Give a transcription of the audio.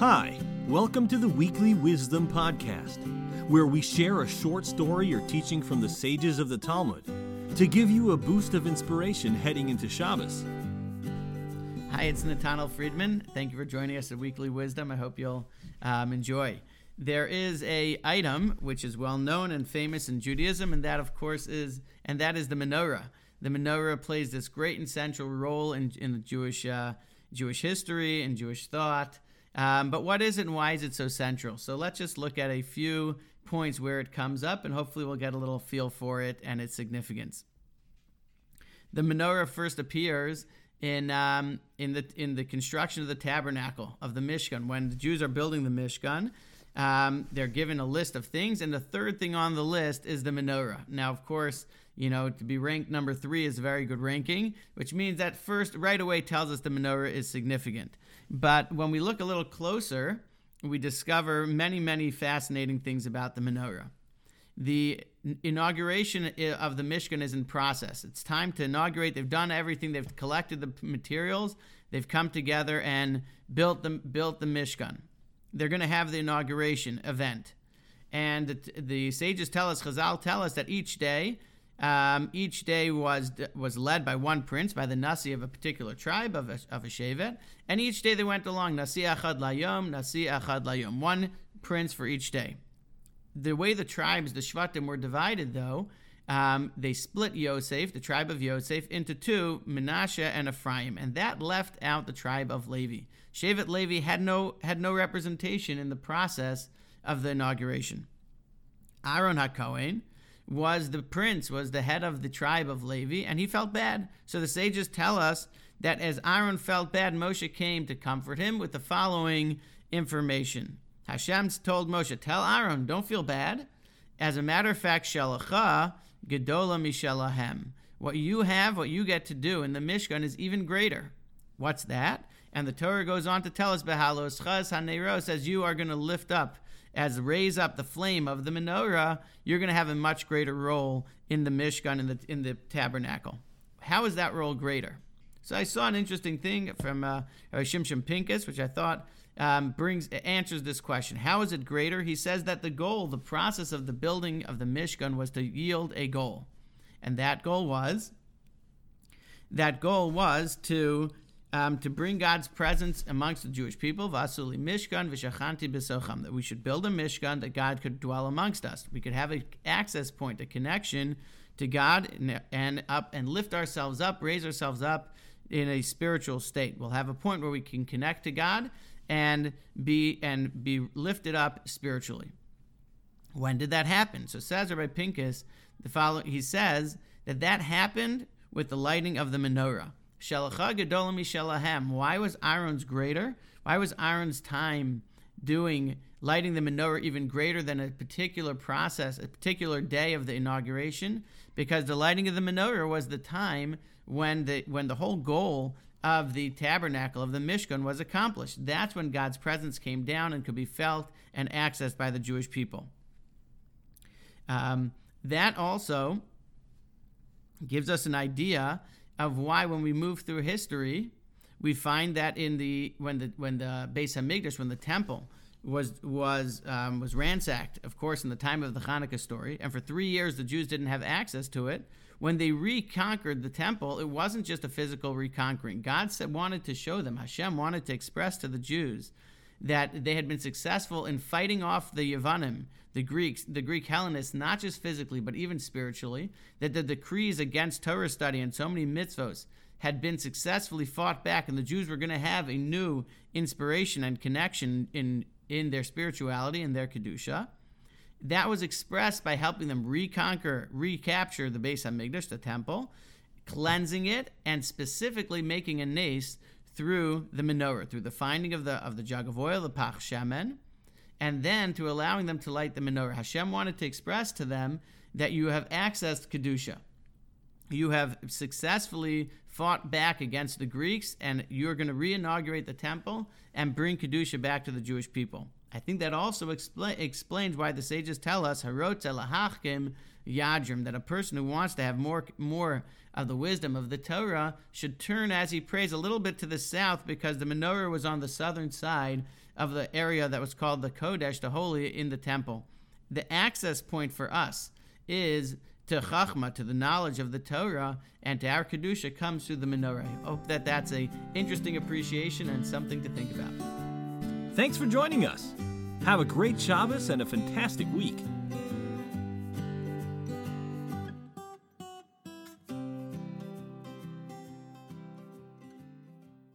Hi, welcome to the Weekly Wisdom Podcast, where we share a short story or teaching from the sages of the Talmud to give you a boost of inspiration heading into Shabbos. Hi, it's Natanel Friedman. Thank you for joining us at Weekly Wisdom. I hope you'll um, enjoy. There is a item which is well known and famous in Judaism, and that, of course, is and that is the menorah. The menorah plays this great and central role in, in the Jewish uh, Jewish history and Jewish thought. Um, but what is it and why is it so central? So let's just look at a few points where it comes up, and hopefully we'll get a little feel for it and its significance. The menorah first appears in um, in the in the construction of the tabernacle of the Mishkan. When the Jews are building the Mishkan, um, they're given a list of things, and the third thing on the list is the menorah. Now, of course, you know to be ranked number three is a very good ranking, which means that first right away tells us the menorah is significant. But when we look a little closer, we discover many, many fascinating things about the menorah. The inauguration of the Mishkan is in process. It's time to inaugurate. They've done everything. They've collected the materials. They've come together and built the built the Mishkan. They're going to have the inauguration event, and the, the sages tell us, Chazal tell us that each day um, each day was was led by one prince, by the nasi of a particular tribe of a, of a shevet, and each day they went along nasi achad layom, nasi achad layom, one prince for each day. The way the tribes, the shvatim, were divided, though, um, they split Yosef, the tribe of Yosef, into two, Menashe and Ephraim, and that left out the tribe of Levi. Shevet Levi had no had no representation in the process of the inauguration. Aaron HaKohen, was the prince, was the head of the tribe of Levi, and he felt bad. So the sages tell us that as Aaron felt bad, Moshe came to comfort him with the following information. Hashem told Moshe, Tell Aaron, don't feel bad. As a matter of fact, Shalacha Gedola Mishalahem. What you have, what you get to do in the Mishkan is even greater. What's that? And the Torah goes on to tell us, Behalos Chaz says you are going to lift up as raise up the flame of the menorah, you're going to have a much greater role in the Mishkan, in the, in the tabernacle. How is that role greater? So I saw an interesting thing from uh, Shimshon Pincus, which I thought um, brings answers this question. How is it greater? He says that the goal, the process of the building of the Mishkan, was to yield a goal, and that goal was that goal was to um, to bring God's presence amongst the Jewish people. Vasuli Mishkan v'shachanti b'socham. That we should build a Mishkan that God could dwell amongst us. We could have an access point, a connection to God, and, and up and lift ourselves up, raise ourselves up in a spiritual state. We'll have a point where we can connect to God and be and be lifted up spiritually. When did that happen? So says Rabbi Pincus, the follow, he says that that happened with the lighting of the menorah. Why was Aaron's greater? Why was Aaron's time doing lighting the menorah even greater than a particular process, a particular day of the inauguration? Because the lighting of the menorah was the time when the when the whole goal of the tabernacle of the Mishkan was accomplished. That's when God's presence came down and could be felt and accessed by the Jewish people. Um, that also gives us an idea of why when we move through history, we find that in the when the when the Beis Hamikdash, when the temple was was um, was ransacked, of course, in the time of the Hanukkah story, and for three years the Jews didn't have access to it. When they reconquered the temple, it wasn't just a physical reconquering. God said, wanted to show them. Hashem wanted to express to the Jews that they had been successful in fighting off the Yavanim, the Greeks, the Greek Hellenists, not just physically, but even spiritually, that the decrees against Torah study and so many mitzvos had been successfully fought back, and the Jews were going to have a new inspiration and connection in, in their spirituality and their Kedusha. That was expressed by helping them reconquer, recapture the Beis Hamikdash, the temple, cleansing it, and specifically making a nes through the menorah, through the finding of the of the jug of oil, the pach shemen, and then to allowing them to light the menorah. Hashem wanted to express to them that you have accessed kedusha. You have successfully fought back against the Greeks, and you're going to re-inaugurate the temple and bring kedusha back to the Jewish people. I think that also expl- explains why the sages tell us harotzeh lehachkim yadrim that a person who wants to have more more of the wisdom of the Torah should turn as he prays a little bit to the south because the menorah was on the southern side of the area that was called the Kodesh, the holy, in the temple. The access point for us is to Chachma, to the knowledge of the Torah, and to our Kedusha comes through the menorah. I hope that that's a interesting appreciation and something to think about. Thanks for joining us. Have a great Shabbos and a fantastic week.